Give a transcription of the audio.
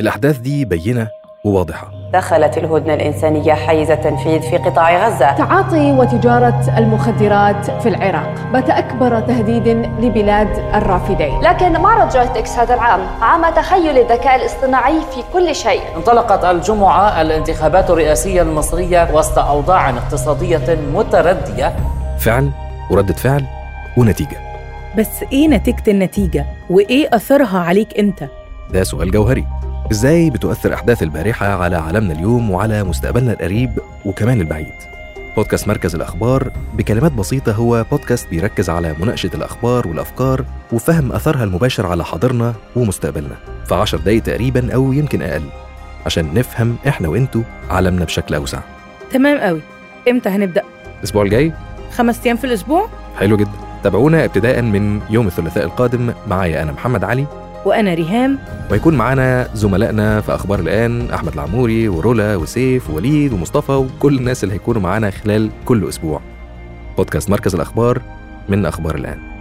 الأحداث دي بينة وواضحة. دخلت الهدنة الإنسانية حيز التنفيذ في قطاع غزة. تعاطي وتجارة المخدرات في العراق. بات أكبر تهديد لبلاد الرافدين. لكن معرض جويتكس هذا العام؟ عام تخيل الذكاء الاصطناعي في كل شيء. انطلقت الجمعة الانتخابات الرئاسية المصرية وسط أوضاع اقتصادية متردية. فعل وردة فعل ونتيجة. بس إيه نتيجة النتيجة؟ وإيه أثرها عليك أنت؟ ده سؤال جوهري. إزاي بتؤثر أحداث البارحة على عالمنا اليوم وعلى مستقبلنا القريب وكمان البعيد؟ بودكاست مركز الأخبار بكلمات بسيطة هو بودكاست بيركز على مناقشة الأخبار والأفكار وفهم أثرها المباشر على حاضرنا ومستقبلنا في 10 دقايق تقريبا أو يمكن أقل عشان نفهم إحنا وانتوا عالمنا بشكل أوسع. تمام قوي. إمتى هنبدأ؟ الأسبوع الجاي؟ خمس أيام في الأسبوع؟ حلو جدا. تابعونا ابتداء من يوم الثلاثاء القادم. معايا أنا محمد علي. وأنا ريهام. ويكون معانا زملائنا في أخبار الآن أحمد العموري ورولا وسيف ووليد ومصطفى وكل الناس اللي هيكونوا معانا خلال كل أسبوع. بودكاست مركز الأخبار من أخبار الآن.